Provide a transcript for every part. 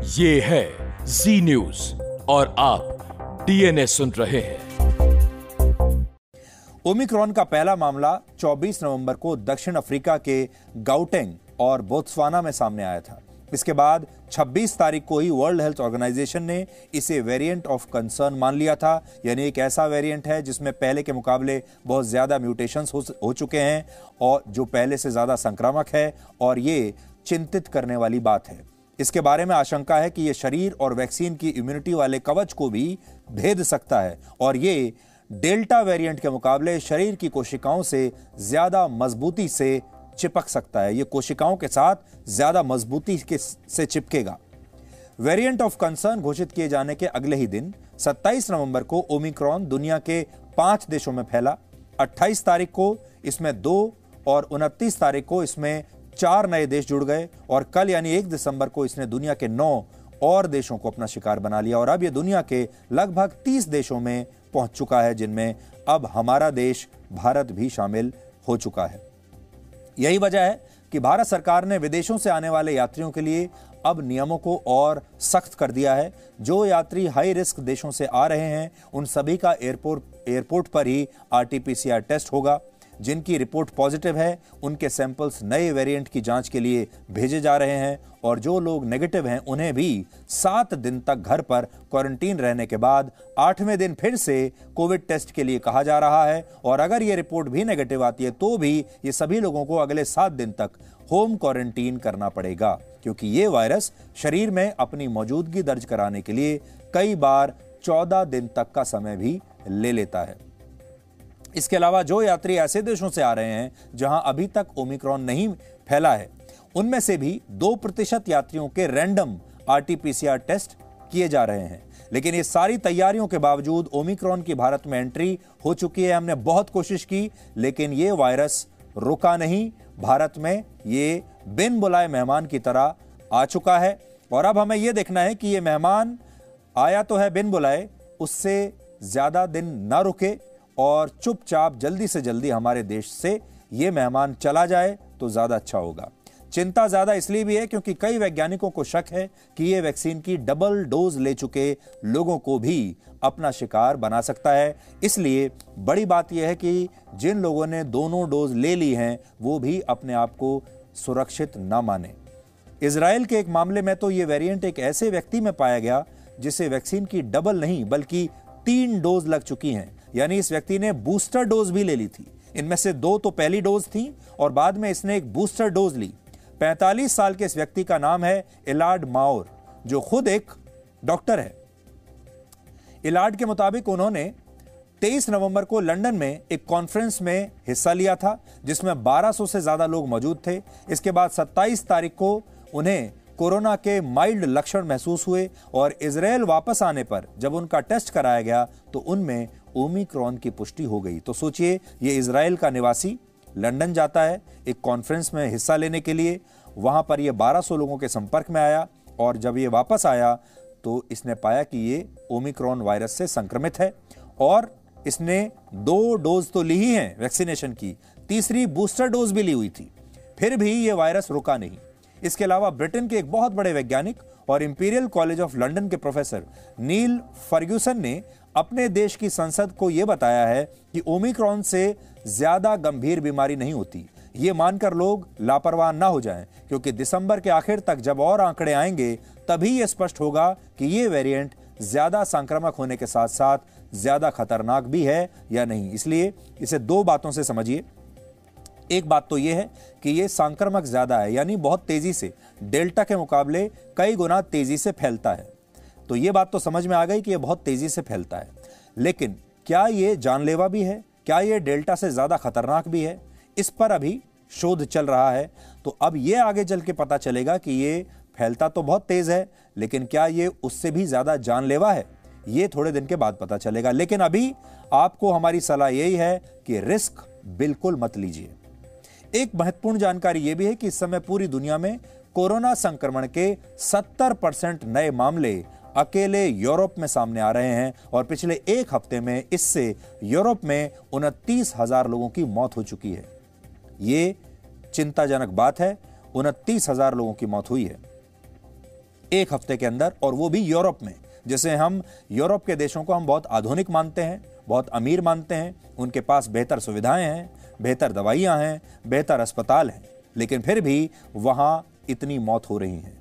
ये है जी न्यूज़ और आप डीएनए सुन रहे हैं। ओमिक्रॉन का पहला मामला 24 नवंबर को दक्षिण अफ्रीका के गाउटेंग और बोत्सवाना में सामने आया था। इसके बाद 26 तारीख को ही वर्ल्ड हेल्थ ऑर्गेनाइजेशन ने इसे वेरिएंट ऑफ़ कंसर्न मान लिया था। यानी एक ऐसा वेरिएंट है जिसमें पहले के मुकाबले बहुत ज़्यादा म्यूटेशंस हो, हो चुके हैं और जो पहले से ज़्यादा संक्रामक है और ये चिंतित करने वाली बात है। इसके बारे में आशंका है कि यह शरीर और वैक्सीन की इम्यूनिटी वाले कवच को भी भेद सकता है और ये डेल्टा वेरिएंट के मुकाबले शरीर की कोशिकाओं से ज़्यादा मजबूती से चिपक सकता है। ये कोशिकाओं के साथ ज़्यादा मजबूती के से चिपकेगा। वेरिएंट ऑफ़ कंसर्न घोषित किए जाने के अगले ही दिन 27 नवंबर को ओमिक्रॉन दुनिया के पाँच देशों में फैला। 28 तारीख को इसमें दो और 29 तारीख को इसमें चार नए देश जुड़ गए और कल यानी एक दिसंबर को इसने दुनिया के नौ और देशों को अपना शिकार बना लिया और अब यह दुनिया के लगभग 30 देशों में पहुँच चुका है, जिनमें अब हमारा देश भारत भी शामिल हो चुका है। यही वजह है कि भारत सरकार ने विदेशों से आने वाले यात्रियों के लिए अब नियमों को और सख्त कर दिया है। जो यात्री हाई रिस्क देशों से आ रहे हैं, उन सभी का एयरपोर्ट एयरपोर्ट पर ही आरटीपीसीआर टेस्ट होगा। जिनकी रिपोर्ट पॉजिटिव है, उनके सैंपल्स नए वेरिएंट की जाँच के लिए भेजे जा रहे हैं और जो लोग नेगेटिव हैं, उन्हें भी सात दिन तक घर पर क्वारंटीन रहने के बाद आठवें दिन फिर से कोविड टेस्ट के लिए कहा जा रहा है। और अगर ये रिपोर्ट भी नेगेटिव आती है तो भी ये सभी लोगों को अगले सात दिन तक होम क्वारंटीन करना पड़ेगा, क्योंकि ये वायरस शरीर में अपनी मौजूदगी दर्ज कराने के लिए कई बार चौदह दिन तक का समय भी ले लेता है। इसके अलावा जो यात्री ऐसे देशों से आ रहे हैं जहाँ अभी तक ओमिक्रॉन नहीं फैला है, उनमें से भी दो प्रतिशत यात्रियों के रैंडम आरटीपीसीआर टेस्ट किए जा रहे हैं। लेकिन ये सारी तैयारियों के बावजूद ओमिक्रॉन की भारत में एंट्री हो चुकी है, हमने बहुत कोशिश की, लेकिन ये वायरस रुका नहीं। भारत में ये बिन बुलाए मेहमान की तरह आ चुका है। और अब हमें यह देखना है कि ये मेहमान आया तो है बिन बुलाए, उससे ज़्यादा दिन ना रुके। और चुपचाप जल्दी से जल्दी हमारे देश से ये मेहमान चला जाए तो ज़्यादा अच्छा होगा। चिंता ज़्यादा इसलिए भी है क्योंकि कई वैज्ञानिकों को शक है कि ये वैक्सीन की डबल डोज ले चुके लोगों को भी अपना शिकार बना सकता है। इसलिए बड़ी बात यह है कि जिन लोगों ने दोनों डोज ले ली हैं, वो भी अपने आप को सुरक्षित न माने। इसराइल के एक मामले में तो ये वेरिएंट एक ऐसे व्यक्ति में पाया गया जिसे वैक्सीन की डबल नहीं, बल्कि तीन डोज लग चुकी हैं। यानी इस व्यक्ति ने बूस्टर डोज भी ले ली थी। इनमें से दो तो पहली डोज थी और बाद में इसने एक बूस्टर डोज ली। 45 साल के इस व्यक्ति का नाम है इलाड माओर, जो खुद एक डॉक्टर है। इलाड के मुताबिक उन्होंने 23 नवंबर को लंदन में एक कॉन्फ्रेंस में हिस्सा लिया था, जिसमें 1200 से ज़्यादा लोग मौजूद थे। इसके बाद 27 तारीख को उन्हें कोरोना के माइल्ड लक्षण महसूस हुए और इसराइल वापस आने पर जब उनका टेस्ट कराया गया तो उनमें ओमिक्रॉन की पुष्टि हो गई। तो सोचिए, ये इसराइल का निवासी लंदन जाता है एक कॉन्फ्रेंस में हिस्सा लेने के लिए। वहाँ पर ये 1200 लोगों के संपर्क में आया और जब ये वापस आया तो इसने पाया कि ये ओमिक्रॉन वायरस से संक्रमित है और इसने दो डोज तो ली ही हैं वैक्सीनेशन की। तीसरी बूस्टर डोज भी ली हुई थी। फिर भी ये वायरस रुका नहीं। इसके अलावा ब्रिटेन के एक बहुत बड़े वैज्ञानिक और इंपीरियल कॉलेज ऑफ़ लंदन के प्रोफेसर नील फर्ग्यूसन ने अपने देश की संसद को यह बताया है कि ओमिक्रॉन से ज़्यादा गंभीर बीमारी नहीं होती। ये मानकर लोग लापरवाह ना हो जाएँ, क्योंकि दिसंबर के आखिर तक जब और आंकड़े आएँगे, तभी यह स्पष्ट होगा कि ये वेरिएंट ज़्यादा संक्रामक होने के साथ साथ ज़्यादा खतरनाक भी है या नहीं। इसलिए इसे दो बातों से समझिए। एक बात तो यह है कि यह संक्रमक ज़्यादा है, यानी बहुत तेज़ी से। डेल्टा के मुकाबले कई गुना तेज़ी से फैलता है। तो यह बात तो समझ में आ गई कि यह बहुत तेज़ी से फैलता है। लेकिन क्या यह जानलेवा भी है? क्या यह डेल्टा से ज़्यादा खतरनाक भी है? इस पर अभी शोध चल रहा है। तो अब यह आगे चल के पता चलेगा कि यह फैलता तो बहुत तेज है, लेकिन क्या यह उससे भी ज़्यादा जानलेवा है? यह थोड़े दिन के बाद पता चलेगा। लेकिन अभी आपको हमारी सलाह यही है कि रिस्क बिल्कुल मत लीजिए। एक महत्वपूर्ण जानकारी यह भी है कि इस समय पूरी दुनिया में कोरोना संक्रमण के 70 परसेंट नए मामले अकेले यूरोप में सामने आ रहे हैं और पिछले एक हफ़्ते में इससे यूरोप में उनतीस हज़ार लोगों की मौत हो चुकी है। ये चिंताजनक बात है, उनतीस हज़ार लोगों की मौत हुई है। एक हफ़्ते के अंदर और वो भी यूरोप में, जैसे हम यूरोप के देशों को हम बहुत आधुनिक मानते हैं, बहुत अमीर मानते हैं। उनके पास बेहतर सुविधाएँ हैं, बेहतर दवाइयाँ हैं, बेहतर अस्पताल हैं, लेकिन फिर भी वहाँ इतनी मौत हो रही है।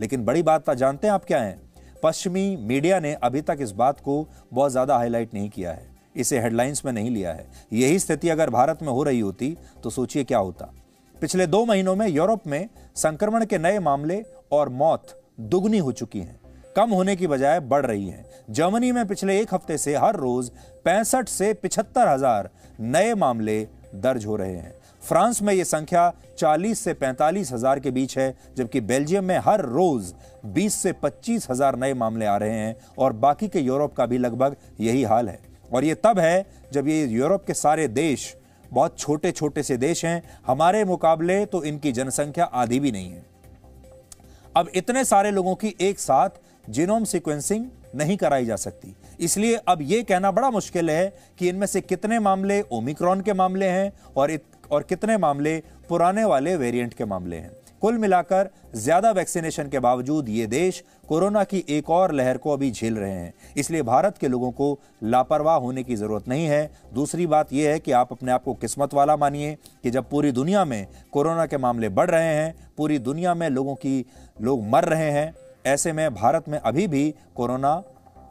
लेकिन बड़ी बात जानते हैं आप क्या है? पश्चिमी मीडिया ने अभी तक इस बात को बहुत ज़्यादा हाईलाइट नहीं किया है। इसे हेडलाइंस में नहीं लिया है। यही स्थिति अगर भारत में हो रही होती तो सोचिए क्या होता। पिछले दो महीनों में यूरोप में संक्रमण के नए मामले और मौत दुगनी हो चुकी हैं। कम होने की बजाय बढ़ रही हैं। जर्मनी में पिछले एक हफ़्ते से हर रोज पैंसठ से पिछहत्तर हज़ार नए मामले दर्ज हो रहे हैं। फ्रांस में यह संख्या 40 से पैंतालीस हज़ार के बीच है, जबकि बेल्जियम में हर रोज 20 से पच्चीस हज़ार नए मामले आ रहे हैं और बाकी के यूरोप का भी लगभग यही हाल है। और ये तब है जब ये यूरोप के सारे देश बहुत छोटे छोटे से देश हैं, हमारे मुकाबले तो इनकी जनसंख्या आधी भी नहीं है। अब इतने सारे लोगों की एक साथ जीनोम सीक्वेंसिंग नहीं कराई जा सकती। इसलिए अब यह कहना बड़ा मुश्किल है कि इनमें से कितने मामले ओमिक्रॉन के मामले हैं और और कितने मामले पुराने वाले वेरिएंट के मामले हैं। कुल मिलाकर, ज़्यादा वैक्सीनेशन के बावजूद ये देश कोरोना की एक और लहर को अभी झेल रहे हैं। इसलिए भारत के लोगों को लापरवाह होने की ज़रूरत नहीं है। दूसरी बात यह है कि आप अपने आप को किस्मत वाला मानिए कि जब पूरी दुनिया में कोरोना के मामले बढ़ रहे हैं, पूरी दुनिया में लोगों की, लोग मर रहे हैं, ऐसे में भारत में अभी भी कोरोना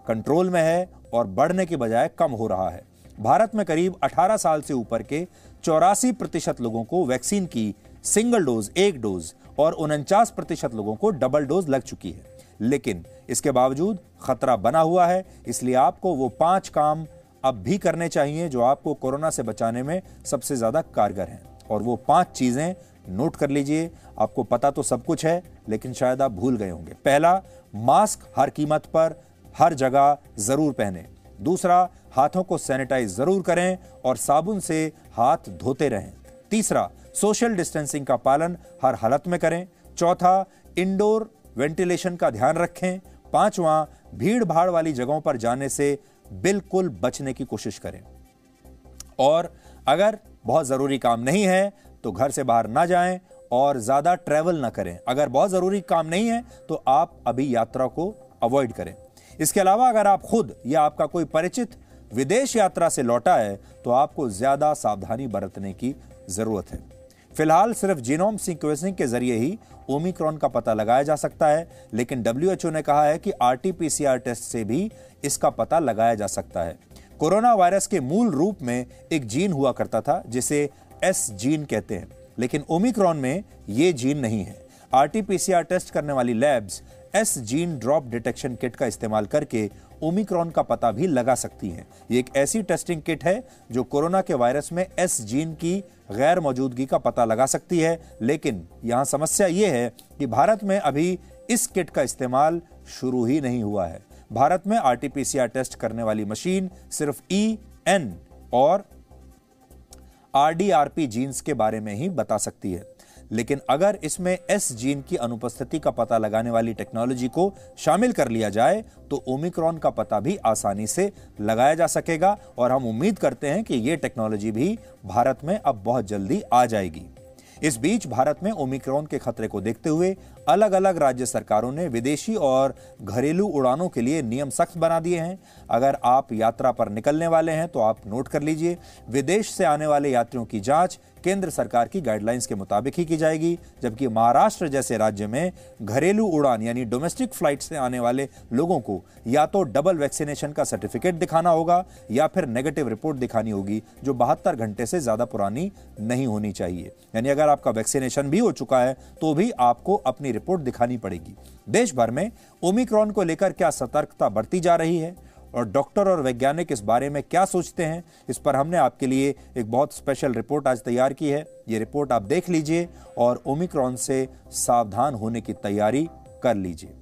कंट्रोल में है और बढ़ने के बजाय कम हो रहा है। भारत में करीब 18 साल से ऊपर के चौरासी प्रतिशत लोगों को वैक्सीन की सिंगल डोज, एक डोज और उनचास प्रतिशत लोगों को डबल डोज लग चुकी है। लेकिन इसके बावजूद खतरा बना हुआ है, इसलिए आपको वो पाँच काम अब भी करने चाहिए जो आपको कोरोना से बचाने में सबसे ज़्यादा कारगर हैं। और वो पाँच चीज़ें नोट कर लीजिए, आपको पता तो सब कुछ है, लेकिन शायद आप भूल गए होंगे। पहला, मास्क हर कीमत पर, हर जगह ज़रूर पहने। दूसरा हाथों को सैनिटाइज ज़रूर करें और साबुन से हाथ धोते रहें। तीसरा, सोशल डिस्टेंसिंग का पालन हर हालत में करें। चौथा, इंडोर वेंटिलेशन का ध्यान रखें। पांचवा भीड़ भाड़ वाली जगहों पर जाने से बिल्कुल बचने की कोशिश करें। और अगर बहुत ज़रूरी काम नहीं है तो घर से बाहर ना जाएँ और ज़्यादा ट्रेवल ना करें। अगर बहुत ज़रूरी काम नहीं है तो आप अभी यात्रा को अवॉइड करें। इसके अलावा अगर आप खुद या आपका कोई परिचित विदेश यात्रा से लौटा है तो आपको ज़्यादा सावधानी बरतने की ज़रूरत है। फ़िलहाल सिर्फ़ जीनोम सीक्वेंसिंग के ज़रिए ही ओमिक्रॉन का पता लगाया जा सकता है, लेकिन डब्ल्यूएचओ ने कहा है कि आरटीपीसीआर टेस्ट से भी इसका पता लगाया जा सकता है। कोरोना वायरस के मूल रूप में एक जीन हुआ करता था, जिसे एस जीन कहते हैं, लेकिन ओमिक्रॉन में ये जीन नहीं है। आरटीपीसीआर टेस्ट करने वाली labs S gene drop detection kit का इस्तेमाल करके ओमिक्रॉन का पता भी लगा सकती हैं। ये एक ऐसी टेस्टिंग किट है जो कोरोना के वायरस में एस जीन की गैर मौजूदगी का पता लगा सकती है। लेकिन यहाँ समस्या यह है कि भारत में अभी इस किट का इस्तेमाल शुरू ही नहीं हुआ है। भारत में आरटीपीसीआर टेस्ट करने वाली मशीन सिर्फ़ ई एन और आरडीआरपी जीन्स के बारे में ही बता सकती है। लेकिन अगर इसमें एस जीन की अनुपस्थिति का पता लगाने वाली टेक्नोलॉजी को शामिल कर लिया जाए तो ओमिक्रॉन का पता भी आसानी से लगाया जा सकेगा और हम उम्मीद करते हैं कि यह टेक्नोलॉजी भी भारत में अब बहुत जल्दी आ जाएगी। इस बीच भारत में ओमिक्रॉन के खतरे को देखते हुए अलग अलग राज्य सरकारों ने विदेशी और घरेलू उड़ानों के लिए नियम सख्त बना दिए हैं। अगर आप यात्रा पर निकलने वाले हैं तो आप नोट कर लीजिए। विदेश से आने वाले यात्रियों की जाँच केंद्र सरकार की गाइडलाइंस के मुताबिक ही की जाएगी, जबकि महाराष्ट्र जैसे राज्य में घरेलू उड़ान यानी डोमेस्टिक फ़्लाइट से आने वाले लोगों को या तो डबल वैक्सीनेशन का सर्टिफिकेट दिखाना होगा या फिर नेगेटिव रिपोर्ट दिखानी होगी, जो बहत्तर घंटे से ज़्यादा पुरानी नहीं होनी चाहिए। यानी अगर आपका वैक्सीनेशन भी हो चुका है तो भी आपको अपनी रिपोर्ट दिखानी पड़ेगी। देश भर में ओमिक्रॉन को लेकर क्या सतर्कता बढ़ती जा रही है? और डॉक्टर और वैज्ञानिक इस बारे में क्या सोचते हैं? इस पर हमने आपके लिए एक बहुत स्पेशल रिपोर्ट आज तैयार की है। ये रिपोर्ट आप देख लीजिए और ओमिक्रॉन से सावधान होने की तैयारी कर लीजिए।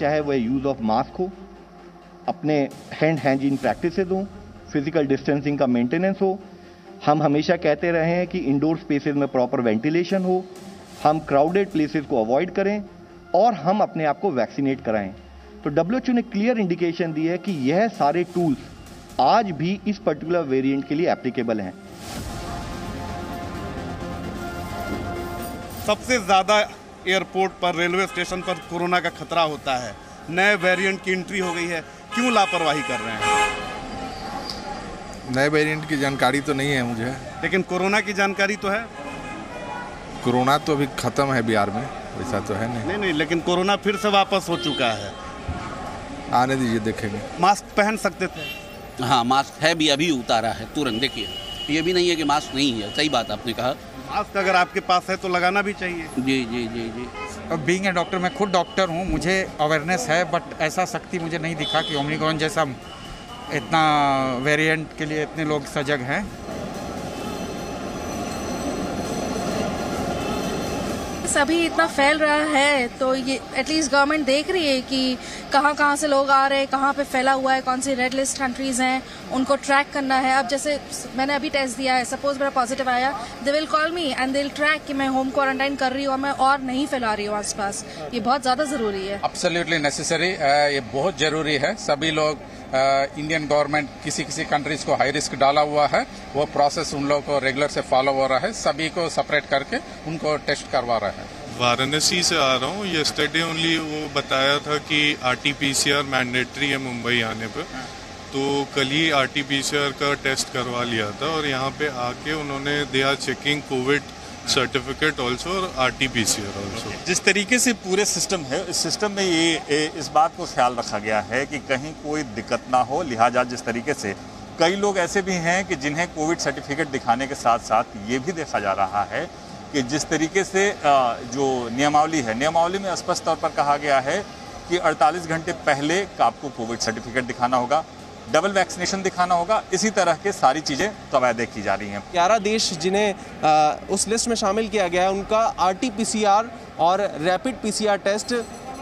चाहे वह यूज़ ऑफ़ मास्क हो, अपने हैंड हाइजीन प्रैक्टिसेज हों फ़िज़िकल डिस्टेंसिंग का मेंटेनेंस हो, हम हमेशा कहते रहे हैं कि इंडोर स्पेसेस में प्रॉपर वेंटिलेशन हो, हम क्राउडेड प्लेसेस को अवॉइड करें और हम अपने आप को वैक्सीनेट कराएँ। तो डब्ल्यू ने क्लियर इंडिकेशन दी है कि यह सारे टूल्स आज भी इस पर्टिकुलर वेरिएंट के लिए एप्लीकेबल हैं। सबसे ज़्यादा एयरपोर्ट पर रेलवे स्टेशन पर कोरोना का खतरा होता है। नए वेरिएंट की एंट्री हो गई है। क्यों लापरवाही कर रहे हैं? नए वेरिएंट की जानकारी तो नहीं है मुझे। लेकिन कोरोना की जानकारी तो है? कोरोना तो अभी खत्म है बिहार में वैसा तो है नहीं। नहीं नहीं लेकिन कोरोना फिर से वापस हो चुका है। आने दीजिए देखेंगे। मास्क पहन सकते थे? हाँ मास्क है भी अभी उतारा है तुरंत देखिए। ये भी नहीं है कि मास्क नहीं है। सही बात आपने कहा। मास्क अगर आपके पास है तो लगाना भी चाहिए। जी जी जी जी। बीइंग ए डॉक्टर मैं खुद डॉक्टर हूँ मुझे अवेयरनेस है बट ऐसा शक्ति मुझे नहीं दिखा कि ओमिक्रॉन जैसा इतना वेरिएंट के लिए इतने लोग सजग हैं। अभी इतना फैल रहा है तो ये एटलीस्ट गवर्नमेंट देख रही है कि कहाँ कहाँ से लोग आ रहे हैं, कहाँ पे फैला हुआ है, कौन सी रेड लिस्ट कंट्रीज़ हैं, उनको ट्रैक करना है। अब जैसे मैंने अभी टेस्ट दिया है सपोज़ मेरा पॉजिटिव आया they will call me and they will track कि मैं होम क्वारंटाइन कर रही हूँ मैं और नहीं फैला रही हूँ आस ये बहुत ज़्यादा ज़रूरी है। अब्सोल्युटली नेसेसरी ये बहुत ज़रूरी है। सभी लोग इंडियन गवर्नमेंट किसी किसी कंट्रीज़ को हाई रिस्क डाला हुआ है वो प्रोसेस उन लोगों को रेगुलर से फॉलो हो रहा है सभी को सेपरेट करके उनको टेस्ट करवा रहा है। वाराणसी से आ रहा हूँ येस्टरडे ओनली वो बताया था कि R T P C R mandatory है मुंबई आने पर तो कल ही R T P C R का टेस्ट करवा लिया था और यहाँ पे आके उन्होंने they are checking COVID certificate also और R T P C R तरीके से पूरे सिस्टम है, इस सिस्टम में ये इस बात को ख्याल रखा गया है कि कहीं कोई दिक्कत ना हो। लिहाजा जिस तरीके से कई लोग ऐसे भी हैं कि जिन्हें कोविड सर्टिफिकेट दिखाने के साथ साथ ये भी देखा जा रहा है कि जिस तरीके से जो नियमावली है, नियमावली में स्पष्ट तौर पर कहा गया है कि 48 घंटे पहले आपको कोविड सर्टिफिकेट दिखाना होगा। डबल वैक्सीनेशन दिखाना होगा। इसी तरह के सारी चीज़ें कवायदे की जा रही हैं। ग्यारह देश जिन्हें उस लिस्ट में शामिल किया गया है, उनका आरटीपीसीआर और रैपिड पीसीआर टेस्ट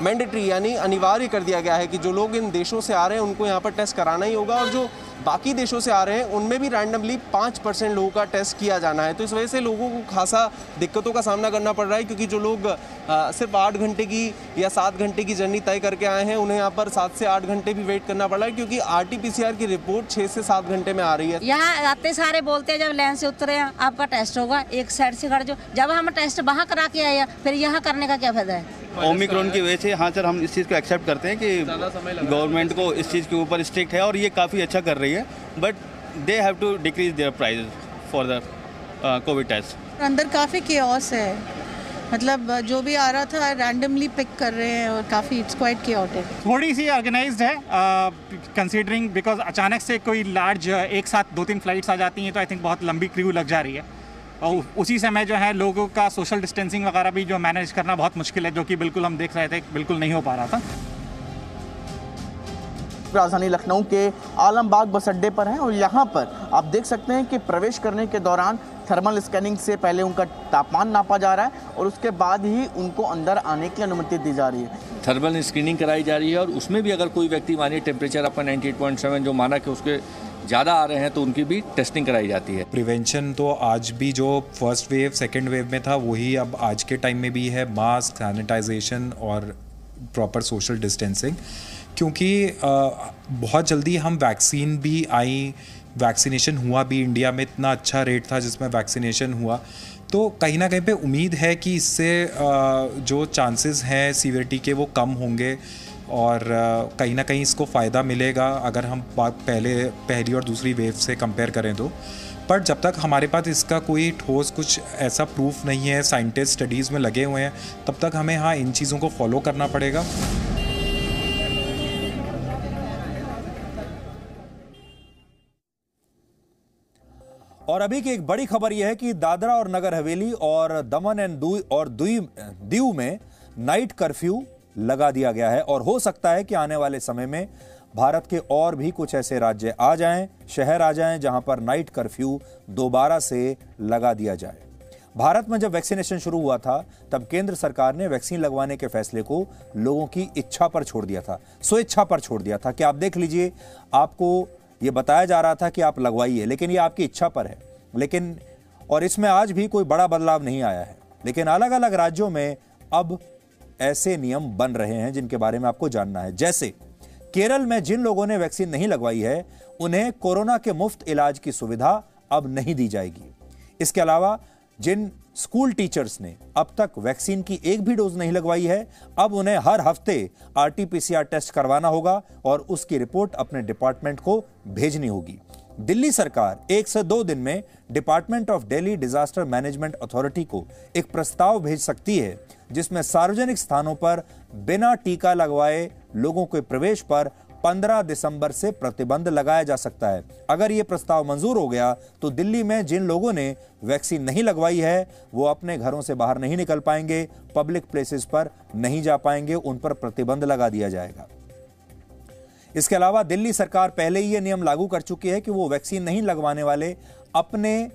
मैंडेटरी यानी अनिवार्य कर दिया गया है कि जो लोग इन देशों से आ रहे हैं, उनको यहाँ पर टेस्ट कराना ही होगा और जो बाकी देशों से आ रहे हैं उनमें भी रैंडमली पाँच परसेंट लोगों का टेस्ट किया जाना है। तो इस वजह से लोगों को खासा दिक्कतों का सामना करना पड़ रहा है क्योंकि जो लोग आ, सिर्फ़ आठ घंटे की या सात घंटे की जर्नी तय करके आए हैं उन्हें यहाँ पर सात से आठ घंटे भी वेट करना पड़ रहा है क्योंकि आरटीपीसीआर की रिपोर्ट छः से सात घंटे में आ रही है। यहाँ आते सारे बोलते हैं जब लाइन से उतरे आपका टेस्ट होगा एक साइड से खड़े जो जब हम टेस्ट वहाँ करा के आए फिर यहाँ करने का क्या फ़ायदा है? ओमिक्रॉन की वजह से हाँ सर हम इस चीज़ को एक्सेप्ट करते हैं कि गवर्नमेंट को इस चीज़ के ऊपर स्ट्रिक्ट है और ये काफ़ी अच्छा कर रही है but they have to decrease their price for the COVID test अंदर काफ़ी केओस है। मतलब जो भी आ रहा था रैंडमली पिक कर रहे हैं और काफ़ी इट्स क्वाइट केओटिक थोड़ी सी ऑर्गेनाइज्ड है कंसीडरिंग uh, बिकॉज़ अचानक से कोई लार्ज एक साथ दो तीन फ्लाइट्स आ जाती हैं तो आई थिंक बहुत लंबी क्रू लग जा रही है। और उसी समय जो है लोगों का सोशल डिस्टेंसिंग वगैरह भी जो मैनेज करना बहुत मुश्किल है जो कि बिल्कुल हम देख रहे थे बिल्कुल नहीं हो पा रहा था। राजधानी लखनऊ के आलमबाग बस अड्डे पर हैं और यहाँ पर आप देख सकते हैं कि प्रवेश करने के दौरान थर्मल स्कैनिंग से पहले उनका तापमान नापा जा रहा है और उसके बाद ही उनको अंदर आने की अनुमति दी जा रही है। थर्मल स्क्रीनिंग कराई जा रही है और उसमें भी अगर कोई व्यक्ति मानिए टेम्परेचर अपना 98.7 जो माना कि उसके ज़्यादा आ रहे हैं तो उनकी भी टेस्टिंग कराई जाती है। प्रिवेंशन तो आज भी जो फ़र्स्ट वेव सेकेंड वेव में था, वही अब आज के टाइम में भी है। मास्क सैनिटाइजेशन और प्रॉपर सोशल डिस्टेंसिंग क्योंकि बहुत जल्दी हम वैक्सीन भी आई वैक्सीनेशन हुआ भी इंडिया में, इतना अच्छा रेट था जिसमें वैक्सीनेशन हुआ। तो कहीं ना कहीं पे उम्मीद है कि इससे जो चांसेस हैं सीवियरिटी के वो कम होंगे। और कहीं ना कहीं इसको फ़ायदा मिलेगा अगर हम पहले, पहली और दूसरी वेव से कंपेयर करें तो। पर जब तक हमारे पास इसका कोई ठोस कुछ ऐसा प्रूफ नहीं है साइंटिस्ट स्टडीज़ में लगे हुए हैं, तब तक हमें हाँ इन चीज़ों को फॉलो करना पड़ेगा। और अभी की एक बड़ी खबर यह है कि दादरा और नगर हवेली और दमन एंड दू और दीव में नाइट कर्फ्यू लगा दिया गया है और हो सकता है कि आने वाले समय में भारत के और भी कुछ ऐसे राज्य आ जाएँ, शहर आ जाएँ, जहाँ पर नाइट कर्फ्यू दोबारा से लगा दिया जाए। भारत में जब वैक्सीनेशन शुरू हुआ था, तब केंद्र सरकार ने वैक्सीन लगवाने के फैसले को लोगों की इच्छा पर छोड़ दिया था, स्वेच्छा पर छोड़ दिया था। कि आप देख लीजिए, आपको यह बताया जा रहा था कि आप लगवाइए, लेकिन यह आपकी इच्छा पर है। लेकिन, और इसमें आज भी कोई बड़ा बदलाव नहीं आया है। लेकिन अलग अलग राज्यों में अब ऐसे नियम बन रहे हैं जिनके बारे में आपको जानना है। जैसे, केरल में जिन लोगों ने वैक्सीन नहीं लगवाई है, उन्हें कोरोना के मुफ़्त इलाज की सुविधा अब नहीं दी जाएगी। इसके अलावा, जिन स्कूल टीचर्स ने अब तक वैक्सीन की एक भी डोज नहीं लगवाई है, अब उन्हें हर हफ़्ते आरटीपीसीआर टेस्ट करवाना होगा और उसकी रिपोर्ट अपने डिपार्टमेंट को भेजनी होगी। दिल्ली सरकार एक से दो दिन में department of Delhi disaster management authority को एक प्रस्ताव भेज सकती है, जिसमें सार्वजनिक स्थानों पर बिना टीका लगवाए लोगों के प्रवेश पर 15 दिसंबर से प्रतिबंध लगाया जा सकता है। अगर ये प्रस्ताव मंजूर हो गया तो दिल्ली में जिन लोगों ने वैक्सीन नहीं लगवाई है, वो अपने घरों से बाहर नहीं निकल पाएँगे, पब्लिक प्लेसेस पर नहीं जा पाएँगे, उन पर प्रतिबंध लगा दिया जाएगा। इसके अलावा दिल्ली सरकार पहले ही यह नियम लागू कर चुकी है कि वो वैक्सीन नहीं लगवाने वाले अपने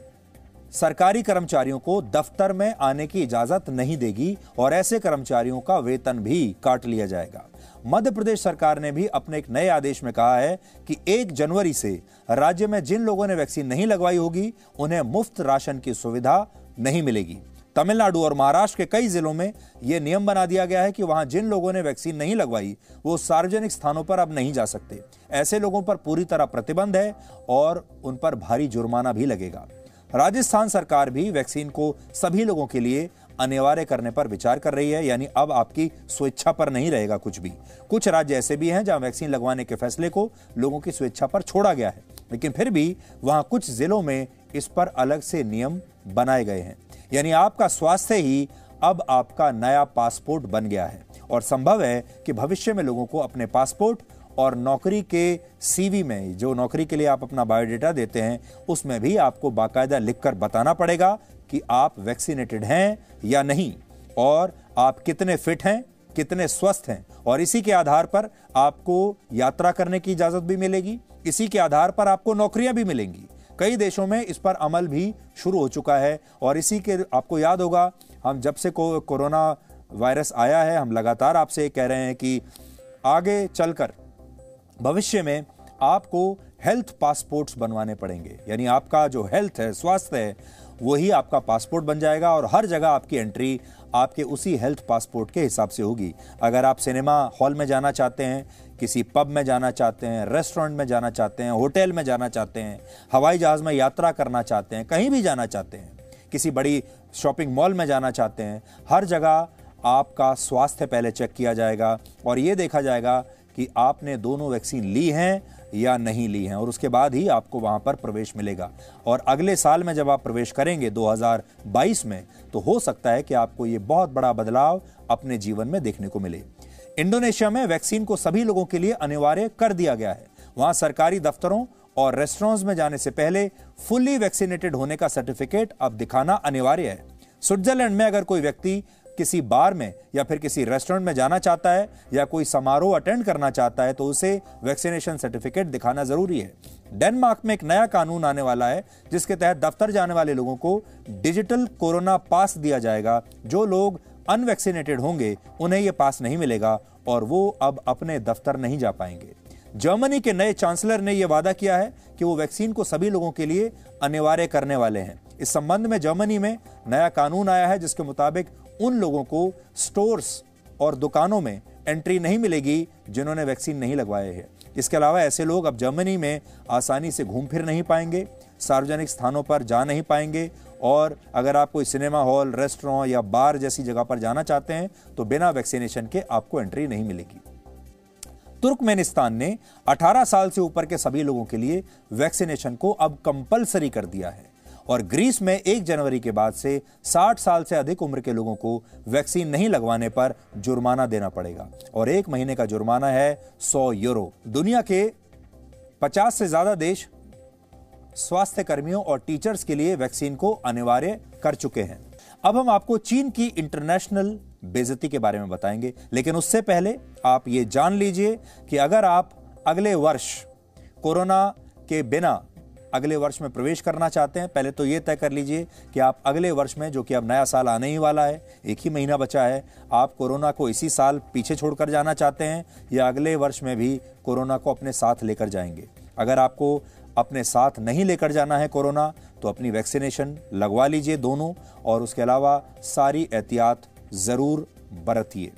सरकारी कर्मचारियों को दफ्तर में आने की इजाज़त नहीं देगी और ऐसे कर्मचारियों का वेतन भी काट लिया जाएगा। मध्य प्रदेश सरकार ने भी अपने एक नए आदेश में कहा है कि एक जनवरी से राज्य में जिन लोगों ने वैक्सीन नहीं लगवाई होगी, उन्हें मुफ़्त राशन की सुविधा नहीं मिलेगी। तमिलनाडु और महाराष्ट्र के कई जिलों में यह नियम बना दिया गया है कि वहाँ जिन लोगों ने वैक्सीन नहीं लगवाई, वो सार्वजनिक स्थानों पर अब नहीं जा सकते। ऐसे लोगों पर पूरी तरह प्रतिबंध है और उन पर भारी जुर्माना भी लगेगा। राजस्थान सरकार भी वैक्सीन को सभी लोगों के लिए अनिवार्य करने पर विचार कर रही है, यानी अब आपकी स्वेच्छा पर नहीं रहेगा कुछ भी। कुछ राज्य ऐसे भी हैं जहाँ वैक्सीन लगवाने के फैसले को लोगों की स्वेच्छा पर छोड़ा गया है, लेकिन फिर भी वहाँ कुछ जिलों में इस पर अलग से नियम बनाए गए हैं। यानी आपका स्वास्थ्य ही अब आपका नया पासपोर्ट बन गया है। और संभव है कि भविष्य में लोगों को अपने पासपोर्ट और नौकरी के सीवी में जो नौकरी के लिए आप अपना बायोडेटा देते हैं, उसमें भी आपको बाकायदा लिखकर बताना पड़ेगा कि आप वैक्सीनेटेड हैं या नहीं, और आप कितने फिट हैं, कितने स्वस्थ हैं, और इसी के आधार पर आपको यात्रा करने की इजाज़त भी मिलेगी। इसी के आधार पर आपको नौकरियाँ भी मिलेंगी। कई देशों में इस पर अमल भी शुरू हो चुका है और इसी के आपको याद होगा हम जब से को, कोरोना वायरस आया है हम लगातार आपसे कह रहे हैं कि आगे चलकर भविष्य में आपको हेल्थ पासपोर्ट्स बनवाने पड़ेंगे। यानी आपका जो हेल्थ है स्वास्थ्य है वही आपका पासपोर्ट बन जाएगा और हर जगह आपकी एंट्री आपके उसी हेल्थ पासपोर्ट के हिसाब से होगी। अगर आप सिनेमा हॉल में जाना चाहते हैं, किसी पब में जाना चाहते हैं रेस्टोरेंट में जाना चाहते हैं होटल में जाना चाहते हैं, हवाई जहाज़ में यात्रा करना चाहते हैं, कहीं भी जाना चाहते हैं, किसी बड़ी शॉपिंग मॉल में जाना चाहते हैं, हर जगह आपका स्वास्थ्य पहले चेक किया जाएगा और ये देखा जाएगा कि आपने दोनों वैक्सीन ली हैं या नहीं ली हैं और उसके बाद ही आपको वहाँ पर प्रवेश मिलेगा। और अगले साल में जब आप प्रवेश करेंगे 2022 में तो हो सकता है कि आपको ये बहुत बड़ा बदलाव अपने जीवन में देखने को मिले। इंडोनेशिया में वैक्सीन को सभी लोगों के लिए अनिवार्य कर दिया गया है। वहाँ सरकारी दफ्तरों और रेस्टोरेंट्स में जाने से पहले फुल्ली वैक्सीनेटेड होने का सर्टिफिकेट अब दिखाना अनिवार्य है। स्विट्जरलैंड में अगर कोई व्यक्ति किसी बार में या फिर किसी रेस्टोरेंट में जाना चाहता है या कोई समारोह अटेंड करना चाहता है तो उसे वैक्सीनेशन सर्टिफिकेट दिखाना ज़रूरी है। डेनमार्क में एक नया कानून आने वाला है, जिसके तहत दफ्तर जाने वाले लोगों को डिजिटल कोरोना पास दिया जाएगा। जो लोग अनवैक्सीनेटेड होंगे, उन्हें यह पास नहीं मिलेगा और वो अब अपने दफ्तर नहीं जा पाएँगे। जर्मनी के नए चांसलर ने यह वादा किया है कि वो वैक्सीन को सभी लोगों के लिए अनिवार्य करने वाले हैं। इस संबंध में जर्मनी में नया कानून आया है, जिसके मुताबिक उन लोगों को स्टोर्स और दुकानों में एंट्री नहीं मिलेगी जिन्होंने वैक्सीन नहीं लगवाए हैं। इसके अलावा ऐसे लोग अब जर्मनी में आसानी से घूम फिर नहीं पाएँगे, सार्वजनिक स्थानों पर जा नहीं पाएँगे और अगर आप कोई सिनेमा हॉल, रेस्टोरेंट या बार जैसी जगह पर जाना चाहते हैं तो बिना वैक्सीनेशन के आपको एंट्री नहीं मिलेगी। तुर्कमेनिस्तान ने 18 साल से ऊपर के सभी लोगों के लिए वैक्सीनेशन को अब कंपलसरी कर दिया है। और ग्रीस में एक जनवरी के बाद से 60 साल से अधिक उम्र के लोगों को वैक्सीन नहीं लगवाने पर जुर्माना देना पड़ेगा। और एक महीने का जुर्माना है 100 यूरो। दुनिया के 50 से ज़्यादा देश स्वास्थ्य कर्मियों और टीचर्स के लिए वैक्सीन को अनिवार्य कर चुके हैं। अब हम आपको चीन की इंटरनेशनल बेजती के बारे में बताएँगे, लेकिन उससे पहले आप ये जान लीजिए कि अगर आप अगले वर्ष कोरोना के बिना अगले वर्ष में प्रवेश करना चाहते हैं, पहले तो ये तय कर लीजिए कि आप अगले वर्ष में, जो कि अब नया साल आने ही वाला है, एक ही महीना बचा है, आप कोरोना को इसी साल पीछे छोड़कर जाना चाहते हैं या अगले वर्ष में भी कोरोना को अपने साथ लेकर जाएँगे? अगर आपको अपने साथ नहीं लेकर जाना है कोरोना तो अपनी वैक्सीनेशन लगवा लीजिए दोनों और उसके अलावा सारी एहतियात ज़रूर बरतिए।